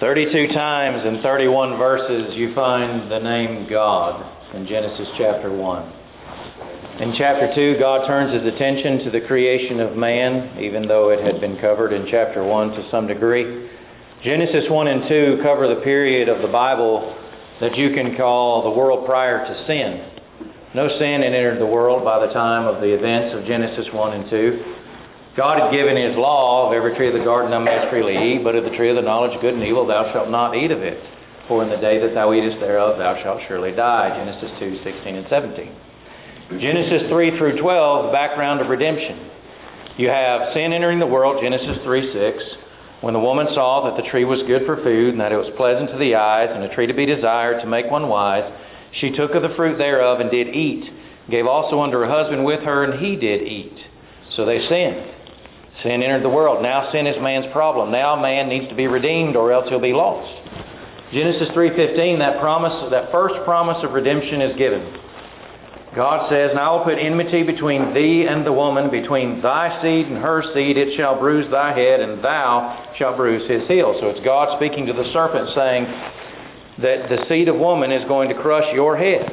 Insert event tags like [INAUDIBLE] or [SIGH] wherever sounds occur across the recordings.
32 times in 31 verses you find the name God in Genesis chapter 1. In chapter 2, God turns his attention to the creation of man, even though it had been covered in chapter 1 to some degree. Genesis 1 and 2 cover the period of the Bible that you can call the world prior to sin. No sin had entered the world by the time of the events of Genesis 1 and 2. God had given his law of every tree of the garden thou mayest freely eat, but of the tree of the knowledge of good and evil thou shalt not eat of it. For in the day that thou eatest thereof thou shalt surely die. Genesis 2, 16 and 17. Genesis 3 through 12, background of redemption. You have sin entering the world, Genesis 3, 6. When the woman saw that the tree was good for food, and that it was pleasant to the eyes, and a tree to be desired to make one wise, she took of the fruit thereof and did eat, gave also unto her husband with her, and he did eat. So they sinned. Sin entered the world. Now sin is man's problem. Now man needs to be redeemed or else he'll be lost. Genesis 3:15 that promise that first promise of redemption is given. God says, "Now I will put enmity between thee and the woman, between thy seed and her seed, it shall bruise thy head and thou shalt bruise his heel." So it's God speaking to the serpent saying that the seed of woman is going to crush your head.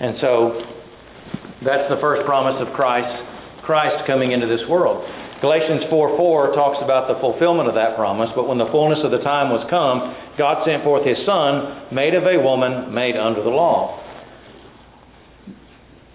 And so that's the first promise of Christ Christ coming into this world. Galatians 4 4 talks about the fulfillment of that promise, but when the fullness of the time was come, God sent forth His Son, made of a woman, made under the law.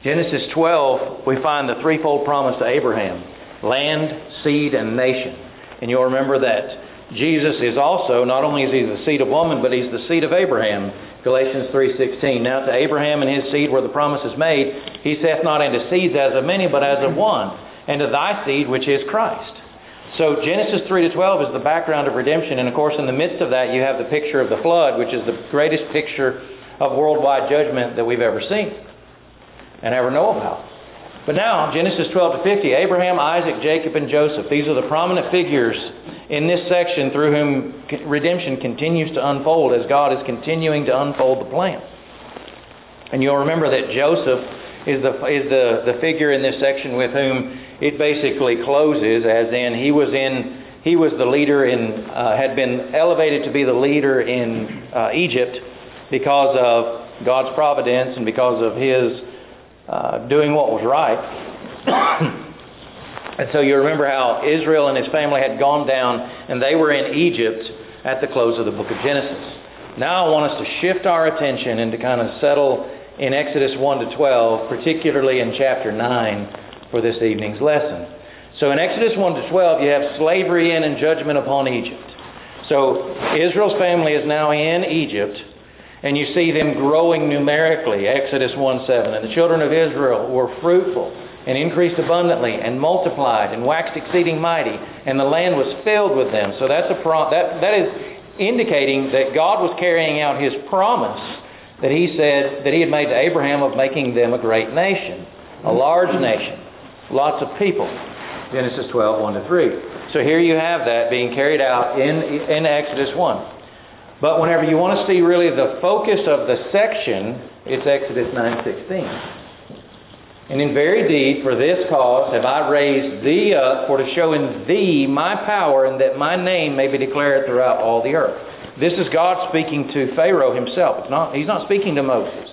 Genesis 12, we find the threefold promise to Abraham land, seed, and nation. And you'll remember that Jesus is also, not only is he the seed of woman, but he's the seed of Abraham. Galatians 3.16. Now to Abraham and his seed were the promises made, he saith not unto seeds as of many, but as of one and to thy seed, which is Christ. So Genesis 3 to 12 is the background of redemption, and of course, in the midst of that, you have the picture of the flood, which is the greatest picture of worldwide judgment that we've ever seen and ever know about. But now, Genesis 12 to 50, Abraham, Isaac, Jacob, and Joseph, these are the prominent figures in this section through whom redemption continues to unfold as God is continuing to unfold the plan. And you'll remember that Joseph is the, is the, the figure in this section with whom it basically closes, as in he was in he was the leader in uh, had been elevated to be the leader in uh, Egypt because of God's providence and because of his uh, doing what was right. [COUGHS] and so you remember how Israel and his family had gone down and they were in Egypt at the close of the book of Genesis. Now I want us to shift our attention and to kind of settle in Exodus 1 to 12, particularly in chapter 9 for this evening's lesson. So in Exodus 1 to 12, you have slavery in and judgment upon Egypt. So Israel's family is now in Egypt, and you see them growing numerically, Exodus 1 7. And the children of Israel were fruitful and increased abundantly and multiplied and waxed exceeding mighty, and the land was filled with them. So that's a pro- that, that is indicating that God was carrying out his promise that he said that he had made to Abraham of making them a great nation, a large nation lots of people. Genesis 12, 1 to 3. So here you have that being carried out in, in Exodus 1. But whenever you want to see really the focus of the section, it's Exodus 9, 16. And in very deed, for this cause have I raised thee up, for to show in thee my power, and that my name may be declared throughout all the earth. This is God speaking to Pharaoh himself. It's not, he's not speaking to Moses.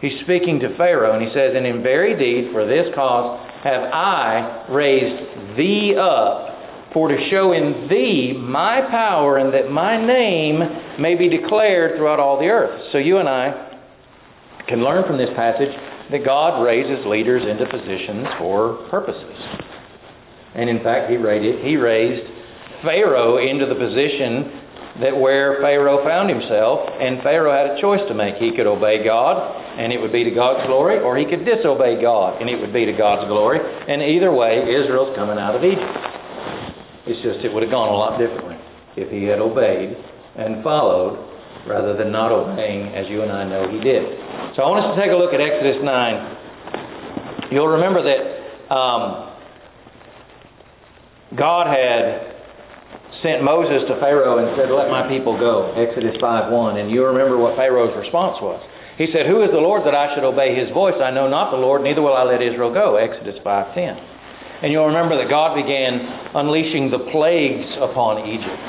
He's speaking to Pharaoh, and he says, And in very deed, for this cause have I raised thee up, for to show in thee my power, and that my name may be declared throughout all the earth. So you and I can learn from this passage that God raises leaders into positions for purposes. And in fact, he raised, he raised Pharaoh into the position that where Pharaoh found himself, and Pharaoh had a choice to make. He could obey God, and it would be to God's glory, or he could disobey God, and it would be to God's glory. And either way, Israel's coming out of Egypt. It's just it would have gone a lot differently if he had obeyed and followed rather than not obeying as you and I know he did. So I want us to take a look at Exodus 9. You'll remember that um, God had sent Moses to Pharaoh and said, Let my people go. Exodus 5 1. And you remember what Pharaoh's response was. He said, Who is the Lord that I should obey his voice? I know not the Lord, neither will I let Israel go. Exodus 5 10. And you'll remember that God began unleashing the plagues upon Egypt.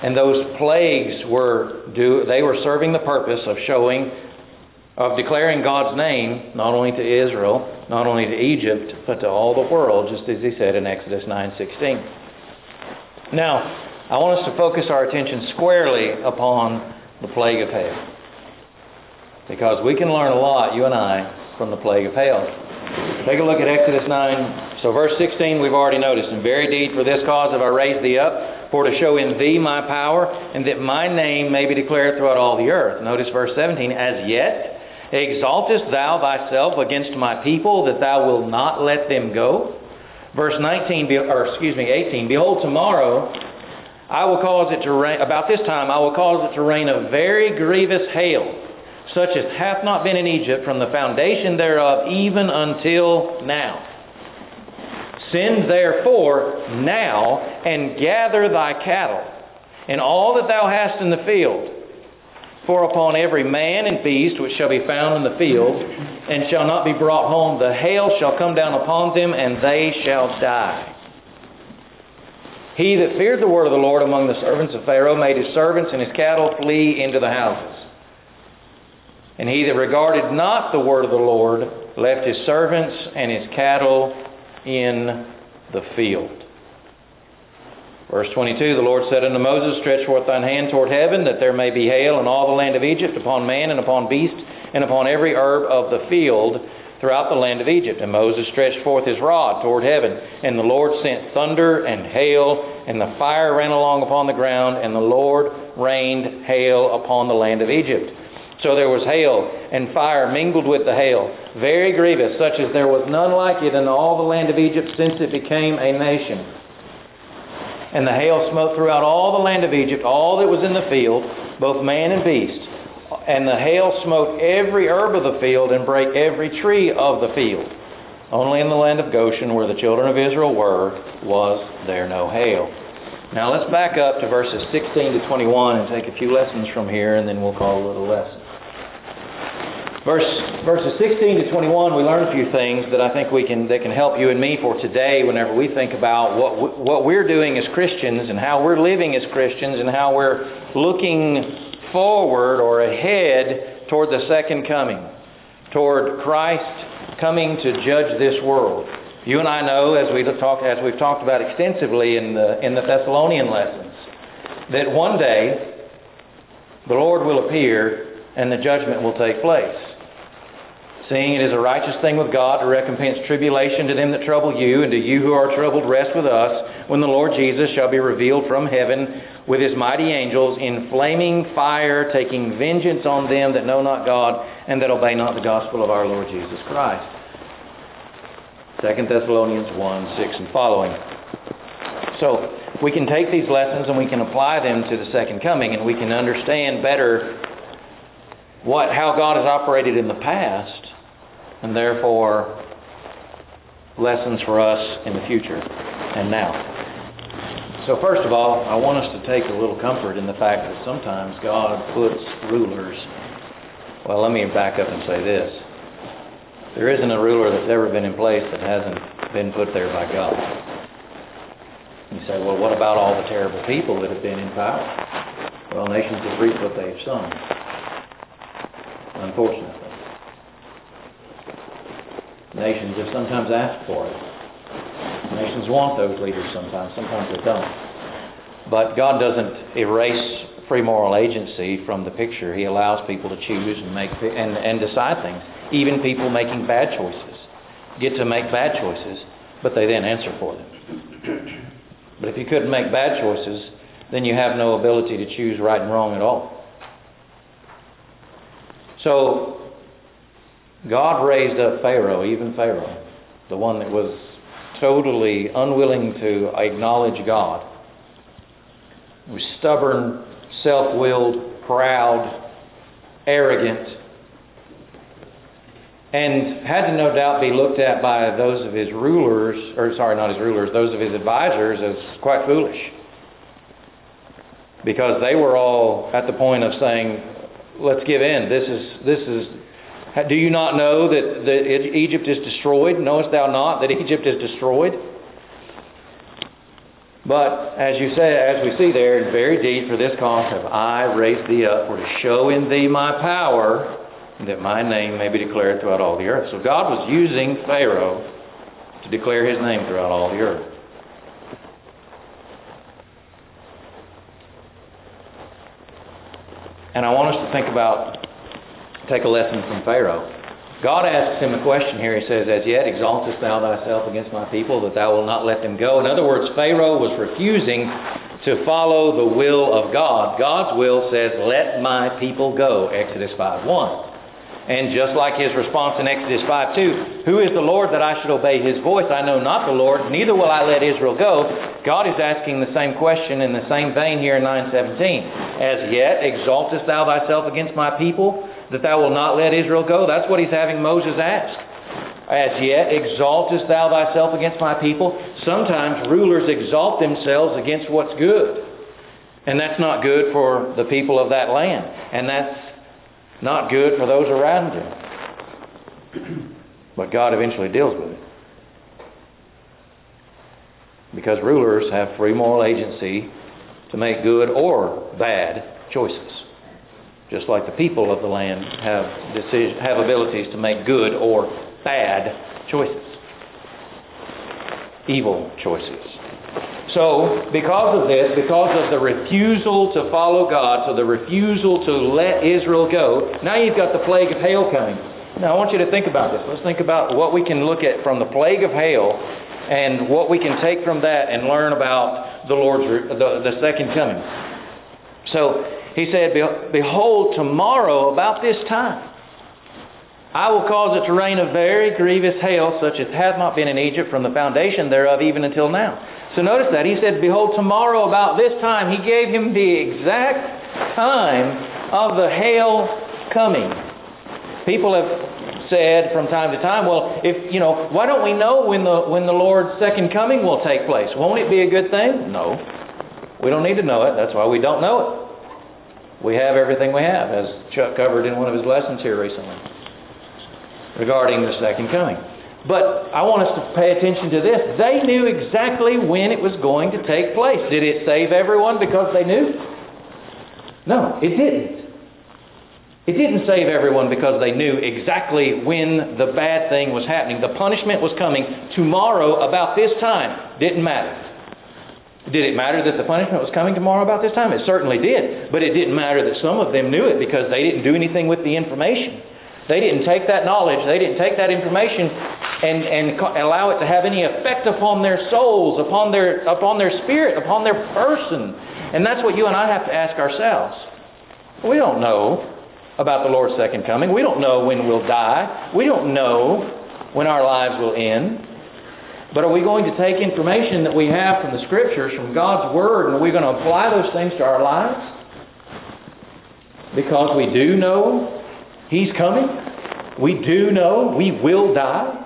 And those plagues were do they were serving the purpose of showing of declaring God's name not only to Israel, not only to Egypt, but to all the world, just as he said in Exodus 9:16. Now, I want us to focus our attention squarely upon the plague of hail. Because we can learn a lot, you and I, from the plague of hail. Take a look at Exodus 9. So, verse 16, we've already noticed. In very deed, for this cause have I raised thee up, for to show in thee my power, and that my name may be declared throughout all the earth. Notice verse 17. As yet exaltest thou thyself against my people, that thou wilt not let them go. Verse 19, or excuse me, 18. Behold, tomorrow I will cause it to rain, about this time I will cause it to rain a very grievous hail such as hath not been in Egypt from the foundation thereof even until now. Send therefore now and gather thy cattle and all that thou hast in the field. For upon every man and beast which shall be found in the field, and shall not be brought home, the hail shall come down upon them, and they shall die. He that feared the word of the Lord among the servants of Pharaoh made his servants and his cattle flee into the houses. And he that regarded not the word of the Lord left his servants and his cattle in the field. Verse 22 The Lord said unto Moses, Stretch forth thine hand toward heaven, that there may be hail in all the land of Egypt, upon man and upon beast, and upon every herb of the field throughout the land of Egypt. And Moses stretched forth his rod toward heaven, and the Lord sent thunder and hail, and the fire ran along upon the ground, and the Lord rained hail upon the land of Egypt. So there was hail and fire mingled with the hail, very grievous, such as there was none like it in all the land of Egypt since it became a nation. And the hail smote throughout all the land of Egypt, all that was in the field, both man and beast. And the hail smote every herb of the field and brake every tree of the field. Only in the land of Goshen, where the children of Israel were, was there no hail. Now let's back up to verses 16 to 21 and take a few lessons from here, and then we'll call a lesson. Verse, verses 16 to 21, we learn a few things that I think we can that can help you and me for today. Whenever we think about what what we're doing as Christians and how we're living as Christians and how we're looking forward or ahead toward the second coming, toward Christ coming to judge this world. You and I know, as we talk, as we've talked about extensively in the in the Thessalonian lessons, that one day the Lord will appear and the judgment will take place seeing it is a righteous thing with God to recompense tribulation to them that trouble you, and to you who are troubled rest with us, when the Lord Jesus shall be revealed from heaven with his mighty angels in flaming fire, taking vengeance on them that know not God, and that obey not the gospel of our Lord Jesus Christ. 2 Thessalonians 1 6 and following. So, we can take these lessons and we can apply them to the second coming, and we can understand better what, how God has operated in the past and therefore lessons for us in the future and now. So, first of all, I want us to take a little comfort in the fact that sometimes God puts rulers. Well, let me back up and say this. There isn't a ruler that's ever been in place that hasn't been put there by God. You say, well, what about all the terrible people that have been in power? Well, nations have reaped what they've sown. Unfortunately. Nations have sometimes asked for it. Nations want those leaders sometimes, sometimes they don't. But God doesn't erase free moral agency from the picture. He allows people to choose and make and, and decide things. Even people making bad choices get to make bad choices, but they then answer for them. But if you couldn't make bad choices, then you have no ability to choose right and wrong at all. So God raised up Pharaoh, even Pharaoh, the one that was totally unwilling to acknowledge God. He was stubborn, self willed, proud, arrogant, and had to no doubt be looked at by those of his rulers, or sorry, not his rulers, those of his advisors as quite foolish. Because they were all at the point of saying, let's give in. This is, this is do you not know that, Egypt is destroyed? Knowest thou not that Egypt is destroyed? But as you say, as we see there, in very deed for this cause have I raised thee up, for to show in thee my power, that my name may be declared throughout all the earth. So God was using Pharaoh to declare his name throughout all the earth. And I want us to think about, take a lesson from Pharaoh. God asks him a question here. He says, As yet exaltest thou thyself against my people, that thou wilt not let them go. In other words, Pharaoh was refusing to follow the will of God. God's will says, Let my people go. Exodus 5 1. And just like his response in Exodus 5 2, Who is the Lord that I should obey his voice? I know not the Lord, neither will I let Israel go. God is asking the same question in the same vein here in 917. As yet exaltest thou thyself against my people? That thou wilt not let Israel go? That's what he's having Moses ask. As yet, exaltest thou thyself against my people? Sometimes rulers exalt themselves against what's good. And that's not good for the people of that land. And that's not good for those around them. But God eventually deals with it. Because rulers have free moral agency to make good or bad choices just like the people of the land have decision, have abilities to make good or bad choices, evil choices. So, because of this, because of the refusal to follow God, so the refusal to let Israel go, now you've got the plague of hail coming. Now, I want you to think about this. Let's think about what we can look at from the plague of hail and what we can take from that and learn about the Lord's the, the second coming. So, he said, Behold, tomorrow about this time, I will cause it to rain a very grievous hail, such as hath not been in Egypt from the foundation thereof even until now. So notice that. He said, Behold, tomorrow about this time. He gave him the exact time of the hail coming. People have said from time to time, well, if you know, why don't we know when the when the Lord's second coming will take place? Won't it be a good thing? No. We don't need to know it. That's why we don't know it. We have everything we have, as Chuck covered in one of his lessons here recently regarding the second coming. But I want us to pay attention to this. They knew exactly when it was going to take place. Did it save everyone because they knew? No, it didn't. It didn't save everyone because they knew exactly when the bad thing was happening. The punishment was coming tomorrow about this time. Didn't matter. Did it matter that the punishment was coming tomorrow about this time? It certainly did. But it didn't matter that some of them knew it because they didn't do anything with the information. They didn't take that knowledge, they didn't take that information and, and allow it to have any effect upon their souls, upon their, upon their spirit, upon their person. And that's what you and I have to ask ourselves. We don't know about the Lord's second coming. We don't know when we'll die. We don't know when our lives will end. But are we going to take information that we have from the Scriptures, from God's Word, and are we going to apply those things to our lives? Because we do know He's coming. We do know we will die.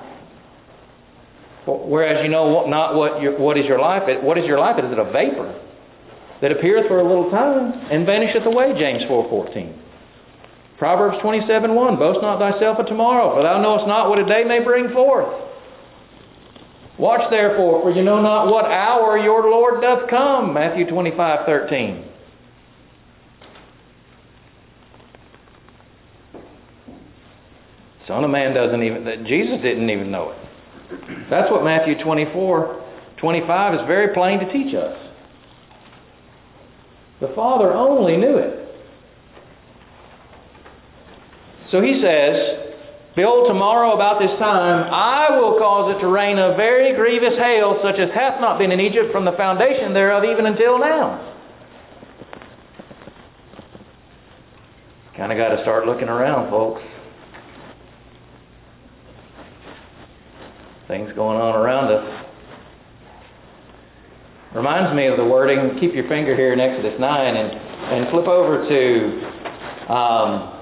Whereas you know not what your, what is your life. What is your life? Is it a vapor that appeareth for a little time and vanisheth away? James four fourteen. Proverbs twenty seven one. Boast not thyself of tomorrow, for thou knowest not what a day may bring forth. Watch therefore, for you know not what hour your Lord doth come. Matthew twenty five thirteen. Son of Man doesn't even, Jesus didn't even know it. That's what Matthew 24, 25 is very plain to teach us. The Father only knew it. So he says, Behold, tomorrow about this time I will cause it to rain a very grievous hail, such as hath not been in Egypt from the foundation thereof even until now. Kind of got to start looking around, folks. Things going on around us. Reminds me of the wording, keep your finger here in Exodus 9 and, and flip over to um,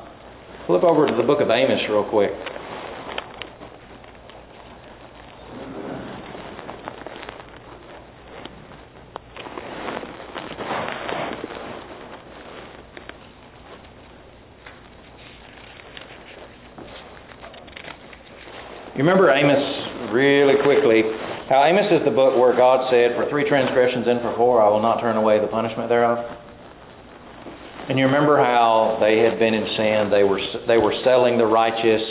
Flip over to the book of Amos real quick. You remember Amos really quickly. how Amos is the book where God said, For three transgressions and for four I will not turn away the punishment thereof. And you remember how they had been in sin. They were, they were selling the righteous.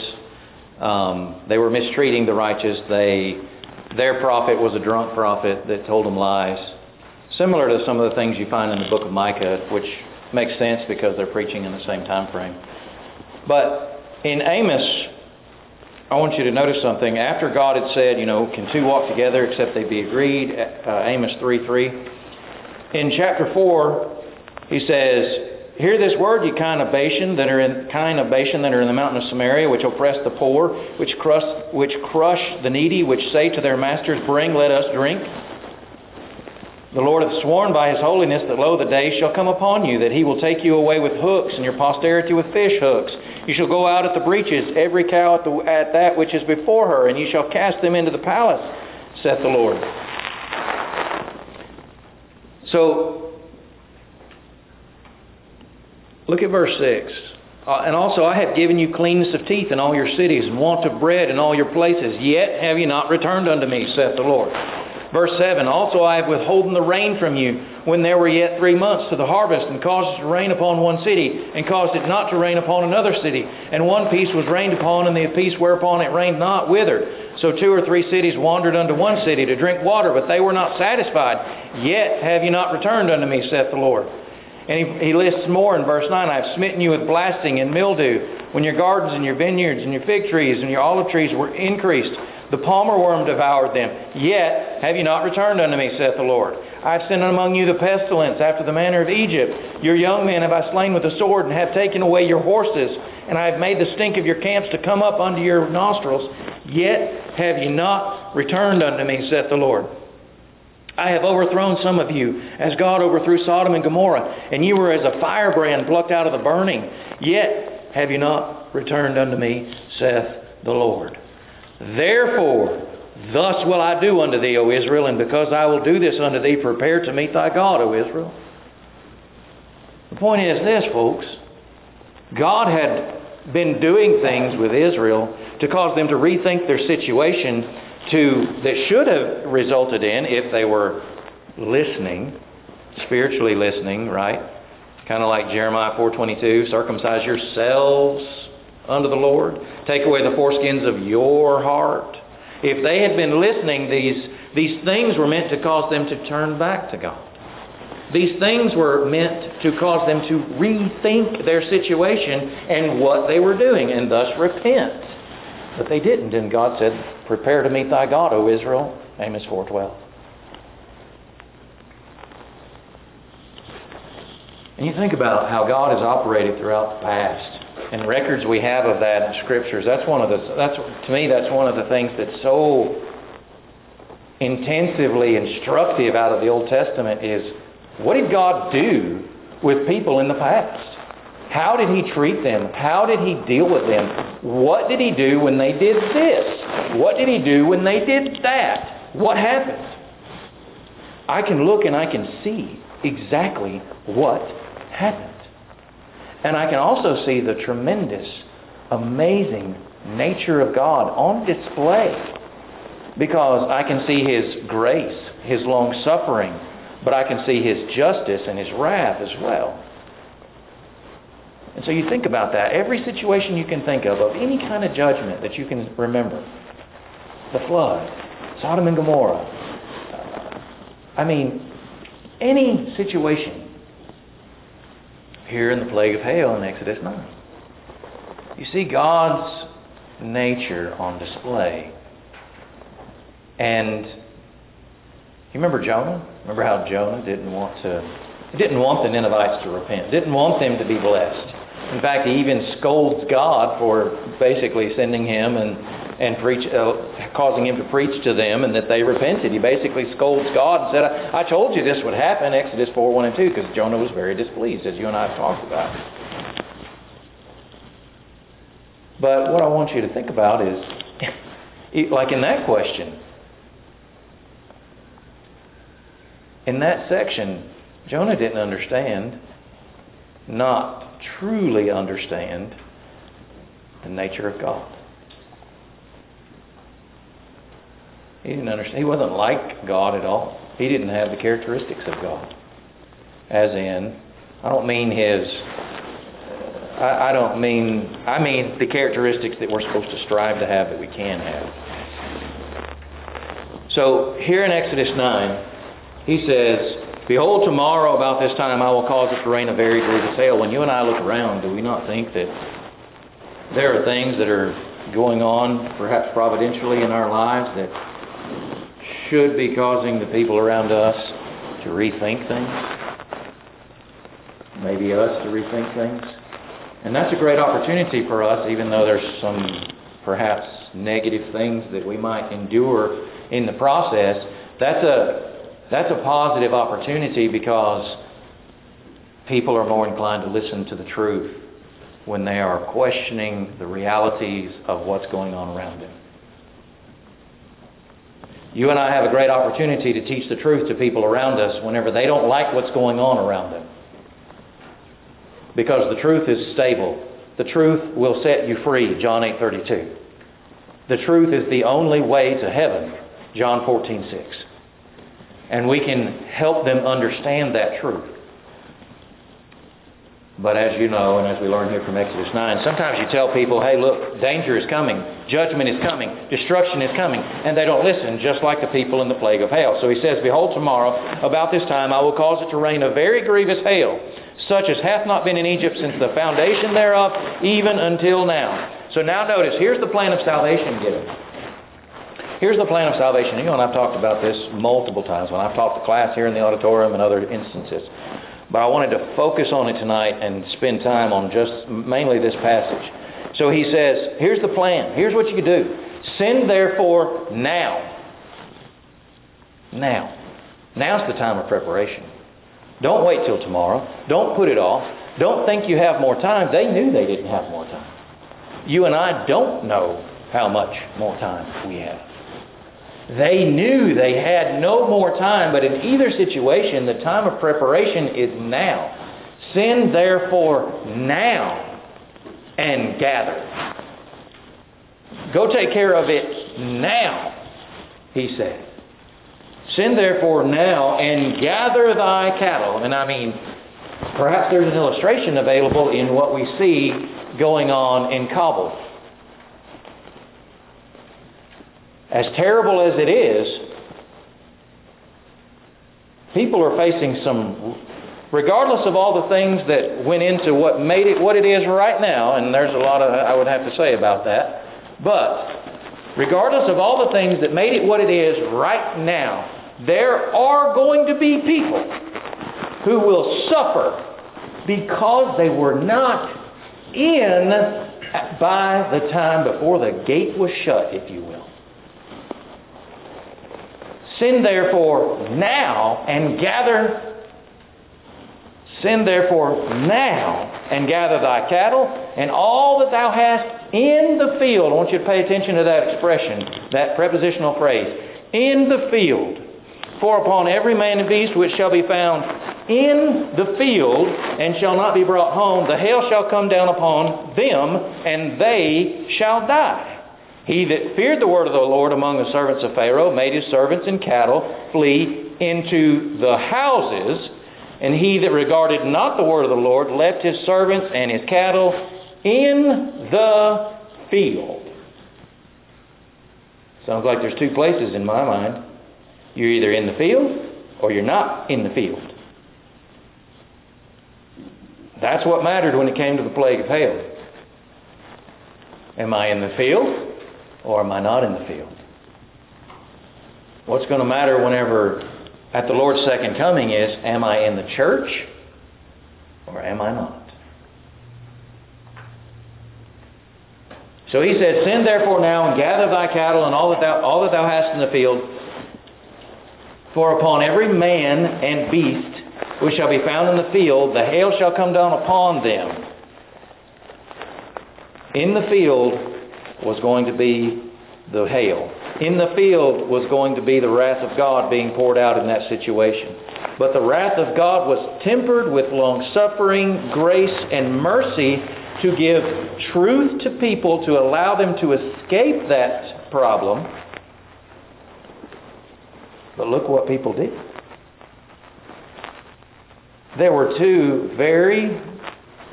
Um, they were mistreating the righteous. They, their prophet was a drunk prophet that told them lies. Similar to some of the things you find in the book of Micah, which makes sense because they're preaching in the same time frame. But in Amos, I want you to notice something. After God had said, you know, can two walk together except they be agreed? Uh, Amos 3 3. In chapter 4, he says, Hear this word, ye kine of Bashan that are in kine of Bashan that are in the mountain of Samaria, which oppress the poor, which crush, which crush the needy, which say to their masters, Bring, let us drink. The Lord hath sworn by his holiness that lo, the day shall come upon you, that he will take you away with hooks, and your posterity with fish hooks. You shall go out at the breaches, every cow at, the, at that which is before her, and you shall cast them into the palace, saith the Lord. So, look at verse 6. Uh, and also, I have given you cleanness of teeth in all your cities, and want of bread in all your places. Yet have you not returned unto me, saith the Lord. Verse 7 Also I have withholden the rain from you when there were yet three months to the harvest, and caused it to rain upon one city, and caused it not to rain upon another city. And one piece was rained upon, and the piece whereupon it rained not withered. So two or three cities wandered unto one city to drink water, but they were not satisfied. Yet have you not returned unto me, saith the Lord. And he, he lists more in verse 9 I have smitten you with blasting and mildew when your gardens and your vineyards and your fig trees and your olive trees were increased the palmer worm devoured them. Yet have you not returned unto me, saith the Lord. I have sent among you the pestilence after the manner of Egypt. Your young men have I slain with the sword, and have taken away your horses, and I have made the stink of your camps to come up unto your nostrils. Yet have ye not returned unto me, saith the Lord. I have overthrown some of you, as God overthrew Sodom and Gomorrah, and you were as a firebrand plucked out of the burning. Yet have you not returned unto me, saith the Lord. Therefore, thus will I do unto thee, O Israel, and because I will do this unto thee, prepare to meet thy God, O Israel. The point is this, folks. God had been doing things with Israel to cause them to rethink their situation to that should have resulted in if they were listening, spiritually listening, right? Kind of like Jeremiah 4:22, circumcise yourselves unto the Lord. Take away the foreskins of your heart. If they had been listening, these, these things were meant to cause them to turn back to God. These things were meant to cause them to rethink their situation and what they were doing and thus repent. But they didn't, and God said, Prepare to meet thy God, O Israel. Amos 4.12. And you think about how God has operated throughout the past and records we have of that in scriptures. That's one of the that's to me that's one of the things that's so intensively instructive out of the Old Testament is what did God do with people in the past? How did he treat them? How did he deal with them? What did he do when they did this? What did he do when they did that? What happened? I can look and I can see exactly what happened. And I can also see the tremendous, amazing nature of God on display because I can see His grace, His long suffering, but I can see His justice and His wrath as well. And so you think about that. Every situation you can think of, of any kind of judgment that you can remember the flood, Sodom and Gomorrah. I mean, any situation here in the plague of hail in Exodus 9. You see God's nature on display. And you remember Jonah? Remember how Jonah didn't want to didn't want the Ninevites to repent, didn't want them to be blessed. In fact, he even scolds God for basically sending him and and preach, uh, causing him to preach to them, and that they repented. He basically scolds God and said, I, I told you this would happen, Exodus 4 1 and 2, because Jonah was very displeased, as you and I have talked about. But what I want you to think about is, like in that question, in that section, Jonah didn't understand, not truly understand, the nature of God. He didn't understand. He wasn't like God at all. He didn't have the characteristics of God. As in, I don't mean his. I, don't mean. I mean the characteristics that we're supposed to strive to have that we can have. So here in Exodus 9, he says, Behold, tomorrow about this time I will cause it to rain a very grievous hail. When you and I look around, do we not think that there are things that are going on, perhaps providentially, in our lives that should be causing the people around us to rethink things? Maybe us to rethink things? And that's a great opportunity for us, even though there's some perhaps negative things that we might endure in the process, that's a that's a positive opportunity because people are more inclined to listen to the truth when they are questioning the realities of what's going on around them. You and I have a great opportunity to teach the truth to people around us whenever they don't like what's going on around them. Because the truth is stable. The truth will set you free, John 8:32. The truth is the only way to heaven. John 14, 6. And we can help them understand that truth. But as you know, and as we learn here from Exodus 9, sometimes you tell people, hey, look, danger is coming, judgment is coming, destruction is coming, and they don't listen, just like the people in the plague of hail. So he says, Behold, tomorrow, about this time, I will cause it to rain a very grievous hail, such as hath not been in Egypt since the foundation thereof, even until now. So now notice, here's the plan of salvation given. Here's the plan of salvation. You know, and I've talked about this multiple times when I've taught the class here in the auditorium and other instances. But I wanted to focus on it tonight and spend time on just mainly this passage. So he says, here's the plan. Here's what you can do. Send therefore now. Now. Now's the time of preparation. Don't wait till tomorrow. Don't put it off. Don't think you have more time. They knew they didn't have more time. You and I don't know how much more time we have. They knew they had no more time, but in either situation, the time of preparation is now. Send therefore now and gather. Go take care of it now, he said. Send therefore now and gather thy cattle. And I mean, perhaps there's an illustration available in what we see going on in Kabul. As terrible as it is, people are facing some, regardless of all the things that went into what made it what it is right now, and there's a lot of, I would have to say about that, but regardless of all the things that made it what it is right now, there are going to be people who will suffer because they were not in by the time before the gate was shut, if you will. Send therefore now and gather. Send therefore now and gather thy cattle and all that thou hast in the field. I want you to pay attention to that expression, that prepositional phrase. In the field. For upon every man and beast which shall be found in the field and shall not be brought home, the hail shall come down upon them, and they shall die. He that feared the word of the Lord among the servants of Pharaoh made his servants and cattle flee into the houses, and he that regarded not the word of the Lord left his servants and his cattle in the field. Sounds like there's two places in my mind. You're either in the field or you're not in the field. That's what mattered when it came to the plague of hail. Am I in the field or am I not in the field? What's going to matter whenever at the Lord's second coming is am I in the church or am I not? So he said, Send therefore now and gather thy cattle and all that thou, all that thou hast in the field, for upon every man and beast which shall be found in the field, the hail shall come down upon them. In the field was going to be the hail. In the field was going to be the wrath of God being poured out in that situation. But the wrath of God was tempered with long suffering, grace, and mercy to give truth to people to allow them to escape that problem But look what people did. There were two very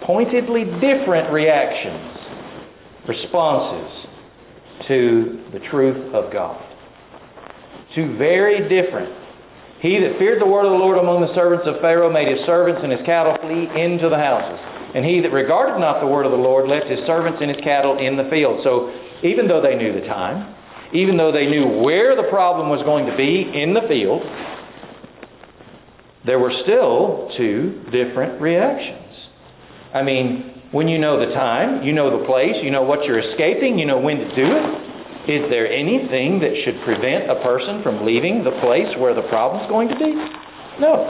pointedly different reactions, responses to the truth of God. Two very different. He that feared the word of the Lord among the servants of Pharaoh made his servants and his cattle flee into the houses. And he that regarded not the word of the Lord left his servants and his cattle in the field. So even though they knew the time, even though they knew where the problem was going to be in the field, there were still two different reactions. I mean, when you know the time, you know the place, you know what you're escaping, you know when to do it. Is there anything that should prevent a person from leaving the place where the problem's going to be? No.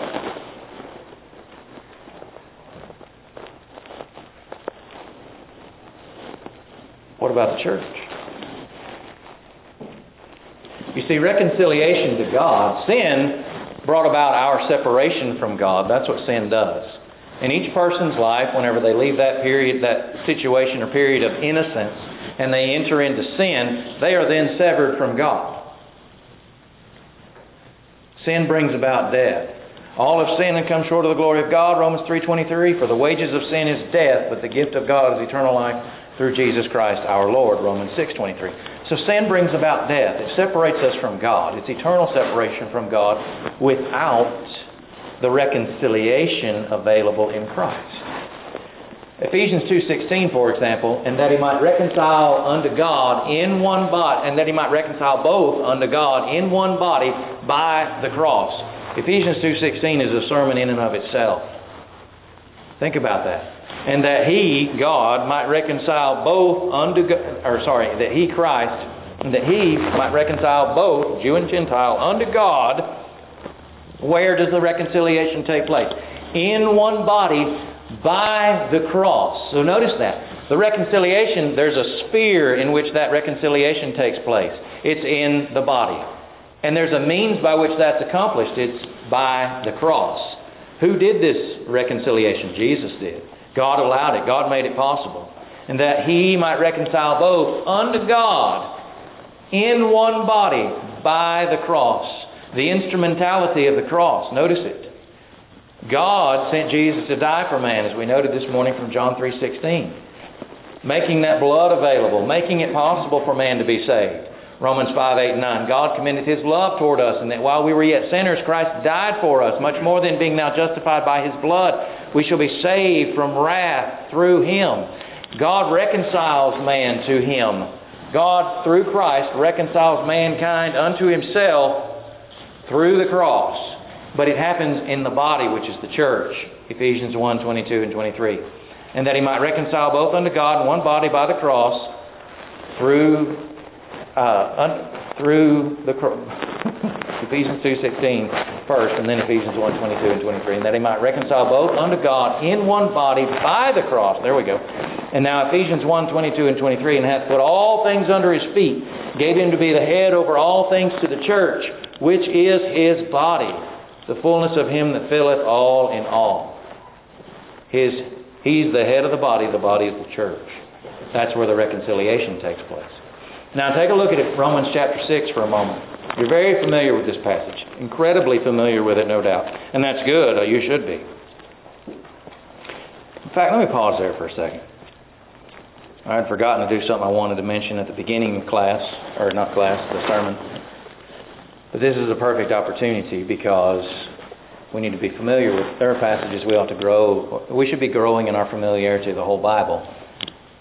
What about the church? You see, reconciliation to God, sin brought about our separation from God. That's what sin does. In each person's life, whenever they leave that period, that situation or period of innocence, and they enter into sin, they are then severed from God. Sin brings about death. All have sinned and come short of the glory of God, Romans 3.23, for the wages of sin is death, but the gift of God is eternal life through Jesus Christ our Lord, Romans 6.23. So sin brings about death. It separates us from God. It's eternal separation from God without the reconciliation available in Christ. Ephesians 2:16 for example, and that he might reconcile unto God in one body and that he might reconcile both unto God in one body by the cross. Ephesians 2:16 is a sermon in and of itself. Think about that and that he, God, might reconcile both unto, God, or sorry, that he, Christ, that he might reconcile both Jew and Gentile unto God. Where does the reconciliation take place? In one body by the cross. So notice that. The reconciliation, there's a sphere in which that reconciliation takes place. It's in the body. And there's a means by which that's accomplished. It's by the cross. Who did this reconciliation? Jesus did. God allowed it. God made it possible. And that he might reconcile both unto God in one body by the cross. The instrumentality of the cross. Notice it. God sent Jesus to die for man, as we noted this morning from John 3.16. Making that blood available, making it possible for man to be saved. Romans 5, 8, and 9. God commended His love toward us, and that while we were yet sinners, Christ died for us, much more than being now justified by His blood we shall be saved from wrath through him. God reconciles man to him. God, through Christ, reconciles mankind unto himself through the cross. But it happens in the body, which is the church. Ephesians 1 22 and 23. And that he might reconcile both unto God in one body by the cross through, uh, un, through the cross. Ephesians 2.16 first, and then Ephesians 1, 22 and 23, and that he might reconcile both unto God in one body by the cross. There we go. And now Ephesians 1, 22 and 23, and hath put all things under his feet, gave him to be the head over all things to the church, which is his body, the fullness of him that filleth all in all. His, he's the head of the body, the body is the church. That's where the reconciliation takes place. Now take a look at it, Romans chapter 6 for a moment. You're very familiar with this passage incredibly familiar with it, no doubt. And that's good. You should be. In fact, let me pause there for a second. I had forgotten to do something I wanted to mention at the beginning of class, or not class, the sermon. But this is a perfect opportunity because we need to be familiar with. There are passages we ought to grow. We should be growing in our familiarity of the whole Bible.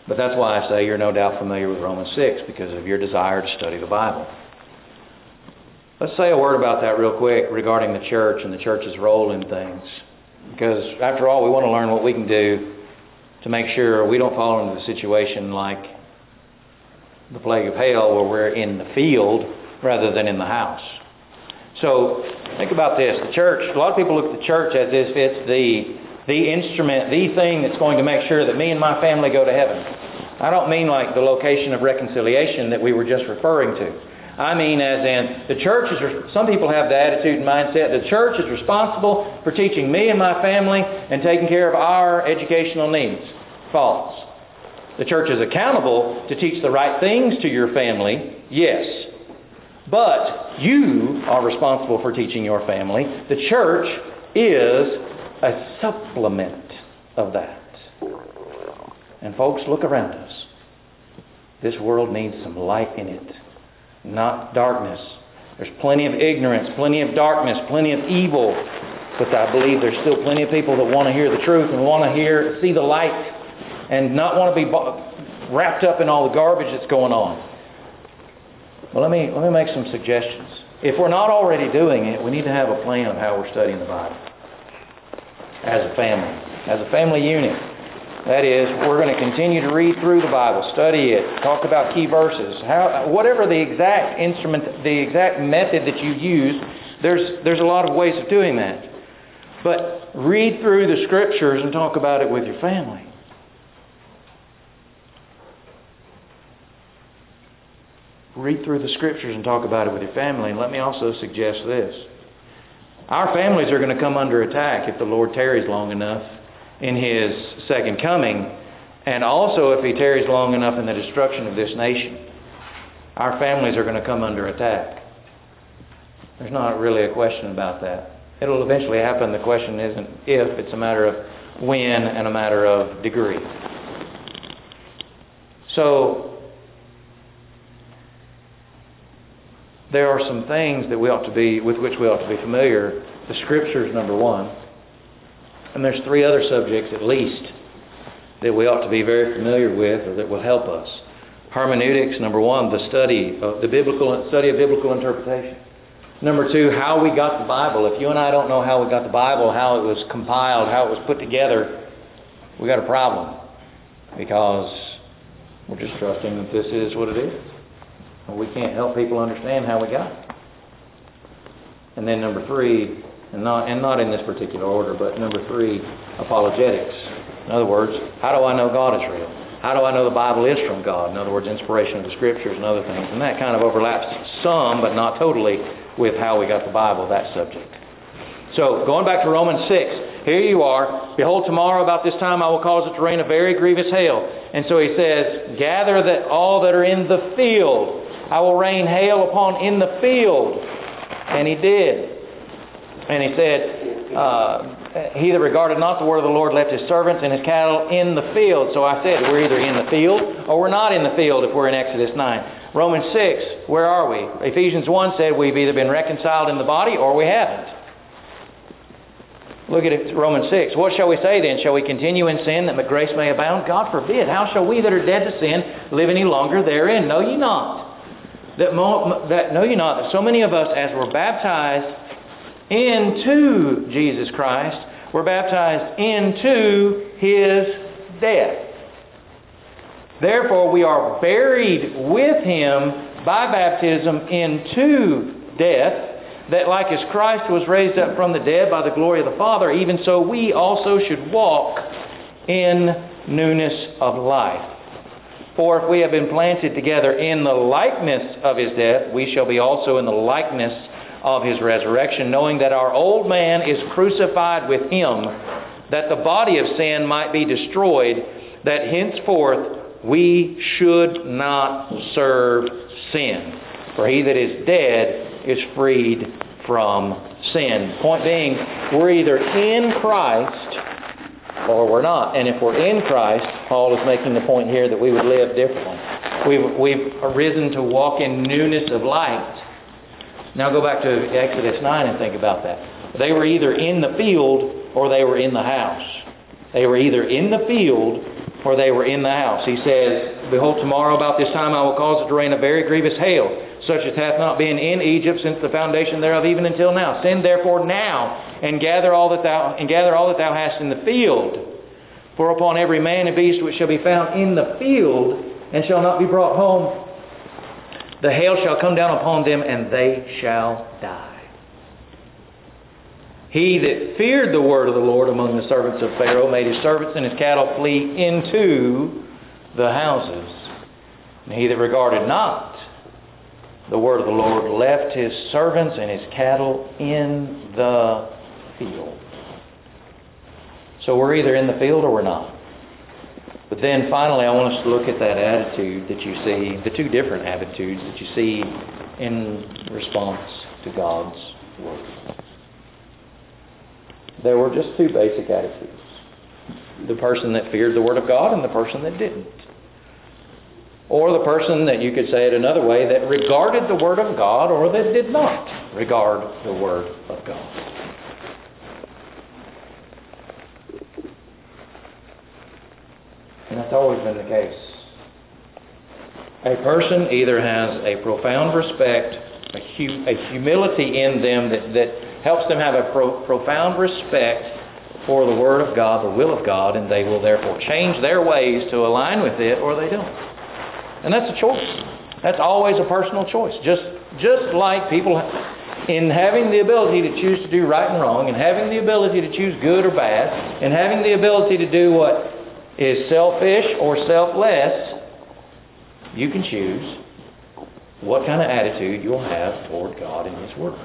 But that's why I say you're no doubt familiar with Romans 6 because of your desire to study the Bible. Let's say a word about that real quick regarding the church and the church's role in things. Because after all, we want to learn what we can do to make sure we don't fall into the situation like the plague of hail where we're in the field rather than in the house. So think about this. The church, a lot of people look at the church as if it's the the instrument, the thing that's going to make sure that me and my family go to heaven. I don't mean like the location of reconciliation that we were just referring to. I mean, as in, the church is, some people have the attitude and mindset, the church is responsible for teaching me and my family and taking care of our educational needs. False. The church is accountable to teach the right things to your family, yes. But you are responsible for teaching your family. The church is a supplement of that. And folks, look around us. This world needs some light in it, not darkness. There's plenty of ignorance, plenty of darkness, plenty of evil. But I believe there's still plenty of people that want to hear the truth and want to hear, see the light, and not want to be wrapped up in all the garbage that's going on. Well, let me let me make some suggestions. If we're not already doing it, we need to have a plan of how we're studying the Bible as a family, as a family unit. That is, we're going to continue to read through the Bible, study it, talk about key verses, how, whatever the exact instrument, the exact method that you use. There's there's a lot of ways of doing that. But read through the scriptures and talk about it with your family. Read through the scriptures and talk about it with your family. And let me also suggest this. Our families are going to come under attack if the Lord tarries long enough in His second coming, and also if He tarries long enough in the destruction of this nation. Our families are going to come under attack. There's not really a question about that. It'll eventually happen. The question isn't if, it's a matter of when and a matter of degree. So, there are some things that we ought to be with which we ought to be familiar. The scriptures, number one, and there's three other subjects at least that we ought to be very familiar with, or that will help us. Hermeneutics, number one, the study of the biblical study of biblical interpretation. Number two, how we got the Bible. If you and I don't know how we got the Bible, how it was compiled, how it was put together, we got a problem. Because we're just trusting that this is what it is. We can't help people understand how we got it. And then number three, and not and not in this particular order, but number three, apologetics. In other words, how do I know God is real? How do I know the Bible is from God? In other words, inspiration of the Scriptures and other things. And that kind of overlaps some, but not totally, with how we got the Bible, that subject. So, going back to Romans 6, here you are. Behold, tomorrow about this time I will cause it to rain a very grievous hail. And so he says, Gather that all that are in the field. I will rain hail upon in the field. And he did. And he said, uh, He that regarded not the word of the Lord left his servants and his cattle in the field. So I said, We're either in the field or we're not in the field if we're in Exodus 9. Romans 6, where are we? Ephesians 1 said we've either been reconciled in the body or we haven't. Look at Romans 6. What shall we say then? Shall we continue in sin that grace may abound? God forbid. How shall we that are dead to sin live any longer therein? Know ye not. That, mo- that know ye not that so many of us, as were baptized into Jesus Christ, we were baptized into his death. Therefore, we are buried with him by baptism into death, that like as Christ was raised up from the dead by the glory of the Father, even so we also should walk in newness of life. For if we have been planted together in the likeness of his death, we shall be also in the likeness of his resurrection, knowing that our old man is crucified with him, that the body of sin might be destroyed, that henceforth we should not serve sin. For he that is dead is freed from sin. Point being, we're either in Christ or we're not. And if we're in Christ, Paul is making the point here that we would live differently. We've, we've arisen to walk in newness of light. Now go back to Exodus 9 and think about that. They were either in the field or they were in the house. They were either in the field or they were in the house. He says, Behold, tomorrow about this time I will cause it to rain a very grievous hail, such as hath not been in Egypt since the foundation thereof even until now. Send therefore now and gather all that thou and gather all that thou hast in the field. For upon every man and beast which shall be found in the field and shall not be brought home, the hail shall come down upon them, and they shall die. He that feared the word of the Lord among the servants of Pharaoh made his servants and his cattle flee into the houses. And he that regarded not the word of the Lord left his servants and his cattle in the field. So we're either in the field or we're not. But then finally, I want us to look at that attitude that you see, the two different attitudes that you see in response to God's Word. There were just two basic attitudes the person that feared the Word of God and the person that didn't. Or the person that you could say it another way that regarded the Word of God or that did not regard the Word of God. And that's always been the case. A person either has a profound respect, a, a humility in them that, that helps them have a pro- profound respect for the Word of God, the will of God, and they will therefore change their ways to align with it, or they don't. And that's a choice. That's always a personal choice. Just just like people in having the ability to choose to do right and wrong, and having the ability to choose good or bad, and having the ability to do what is selfish or selfless, you can choose what kind of attitude you'll have toward God and His Word.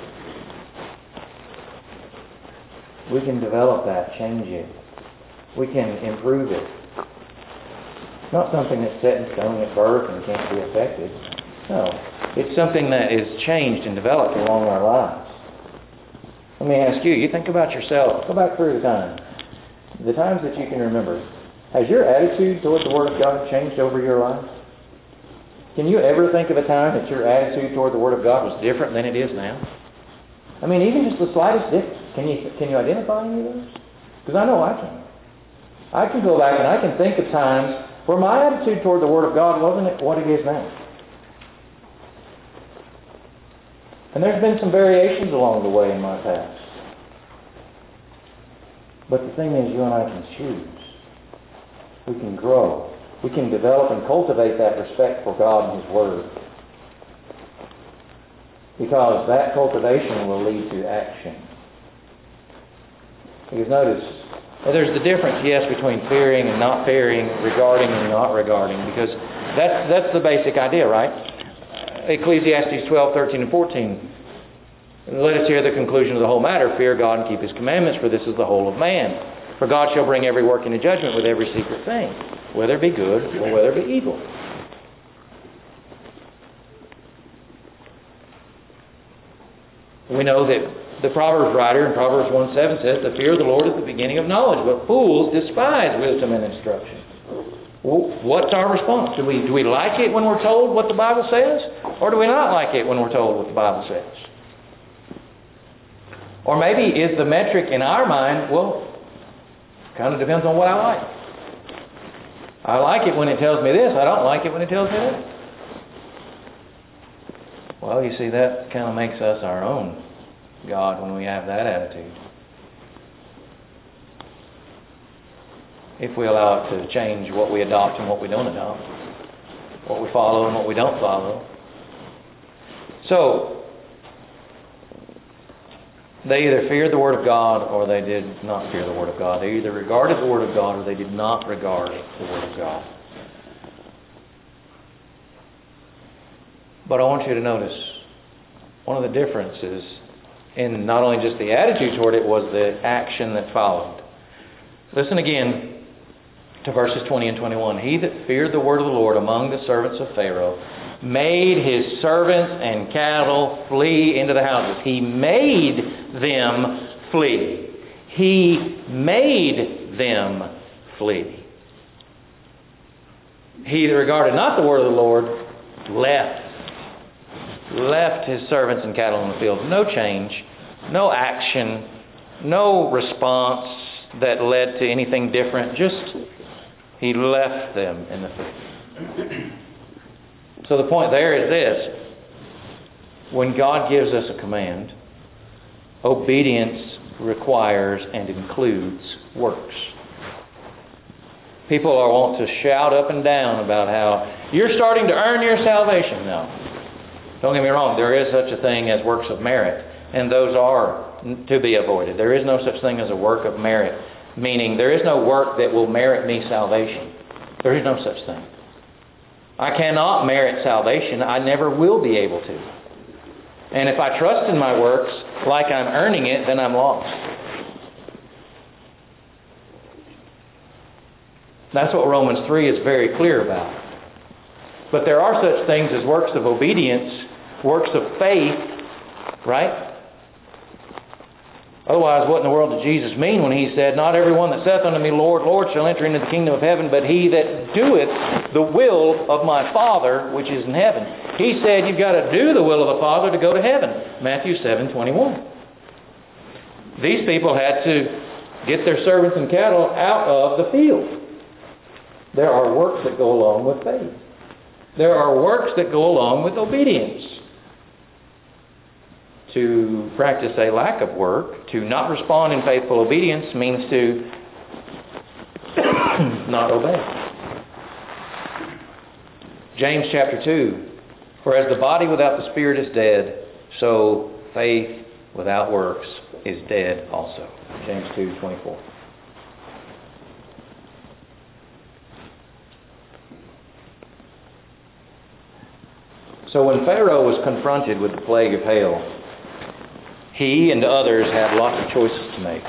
We can develop that, change it. We can improve it. Not something that's set in stone at birth and can't be affected. No. It's something that is changed and developed along our lives. Let me ask you, you think about yourself, go back through the time. The times that you can remember. Has your attitude toward the Word of God changed over your life? Can you ever think of a time that your attitude toward the Word of God was different than it is now? I mean, even just the slightest difference. Can you can you identify any of those? Because I know I can. I can go back and I can think of times where my attitude toward the Word of God wasn't what it is now. And there's been some variations along the way in my past. But the thing is, you and I can choose we can grow. We can develop and cultivate that respect for God and His Word. Because that cultivation will lead to action. Because notice, there's the difference, yes, between fearing and not fearing, regarding and not regarding, because that's, that's the basic idea, right? Ecclesiastes 12, 13, and 14. Let us hear the conclusion of the whole matter. Fear God and keep His commandments, for this is the whole of man. For God shall bring every work into judgment with every secret thing, whether it be good or whether it be evil. We know that the Proverbs writer in Proverbs 1 7 says, The fear of the Lord is the beginning of knowledge, but fools despise wisdom and instruction. what's our response? Do we, do we like it when we're told what the Bible says? Or do we not like it when we're told what the Bible says? Or maybe is the metric in our mind, well, Kind of depends on what I like. I like it when it tells me this. I don't like it when it tells me that. Well, you see, that kind of makes us our own God when we have that attitude. If we allow it to change what we adopt and what we don't adopt, what we follow and what we don't follow. So, they either feared the Word of God or they did not fear the Word of God. They either regarded the Word of God or they did not regard the Word of God. But I want you to notice one of the differences in not only just the attitude toward it was the action that followed. Listen again to verses 20 and 21. He that feared the word of the Lord among the servants of Pharaoh made his servants and cattle flee into the houses. He made them flee. He made them flee. He that regarded not the word of the Lord left. Left his servants and cattle in the field. No change, no action, no response that led to anything different. Just he left them in the field. So the point there is this when God gives us a command, obedience requires and includes works. People are want to shout up and down about how you're starting to earn your salvation. No. Don't get me wrong, there is such a thing as works of merit, and those are to be avoided. There is no such thing as a work of merit, meaning there is no work that will merit me salvation. There is no such thing. I cannot merit salvation. I never will be able to. And if I trust in my works like I'm earning it, then I'm lost. That's what Romans 3 is very clear about. But there are such things as works of obedience, works of faith, right? Otherwise, what in the world did Jesus mean when he said, Not everyone that saith unto me, Lord, Lord, shall enter into the kingdom of heaven, but he that doeth the will of my Father which is in heaven? He said, You've got to do the will of the Father to go to heaven. Matthew 7 21. These people had to get their servants and cattle out of the field. There are works that go along with faith, there are works that go along with obedience to practice a lack of work, to not respond in faithful obedience, means to [COUGHS] not obey. James chapter 2 For as the body without the spirit is dead, so faith without works is dead also. James 2 24. So when Pharaoh was confronted with the plague of hail, he and others had lots of choices to make.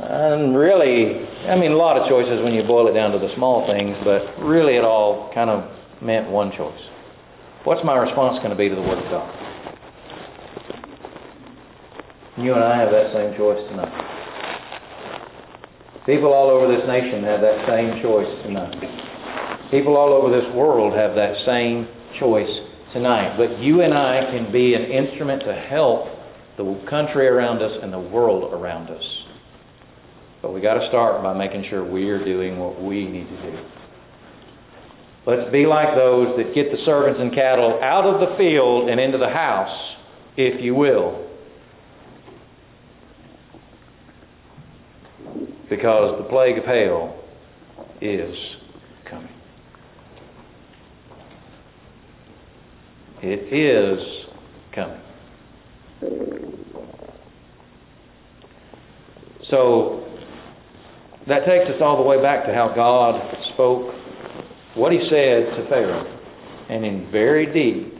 And really, I mean, a lot of choices when you boil it down to the small things, but really it all kind of meant one choice. What's my response going to be to the Word of God? You and I have that same choice tonight. People all over this nation have that same choice tonight. People all over this world have that same choice tonight. But you and I can be an instrument to help the country around us and the world around us. But we got to start by making sure we are doing what we need to do. Let's be like those that get the servants and cattle out of the field and into the house, if you will. Because the plague of hail is It is coming. So that takes us all the way back to how God spoke what he said to Pharaoh. And in very deed,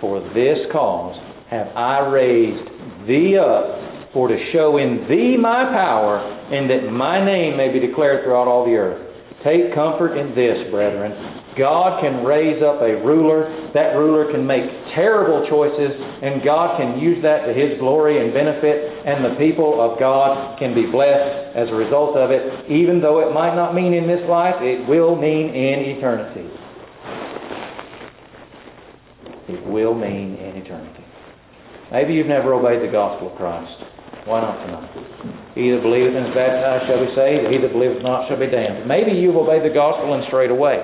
for this cause have I raised thee up, for to show in thee my power, and that my name may be declared throughout all the earth. Take comfort in this, brethren. God can raise up a ruler. That ruler can make terrible choices, and God can use that to His glory and benefit, and the people of God can be blessed as a result of it. Even though it might not mean in this life, it will mean in eternity. It will mean in eternity. Maybe you've never obeyed the gospel of Christ. Why not tonight? He that believeth and is baptized shall be saved, he that believeth not shall be damned. Maybe you've obeyed the gospel and strayed away.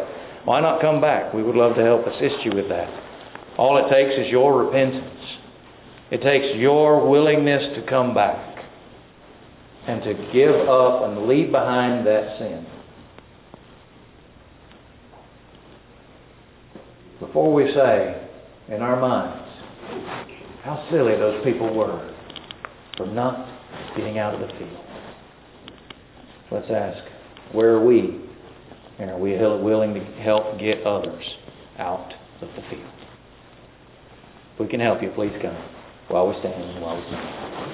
Why not come back? We would love to help assist you with that. All it takes is your repentance. It takes your willingness to come back and to give up and leave behind that sin. Before we say in our minds how silly those people were for not getting out of the field, let's ask, where are we and are we willing to help get others out of the field? If we can help you, please come while we stand and while we.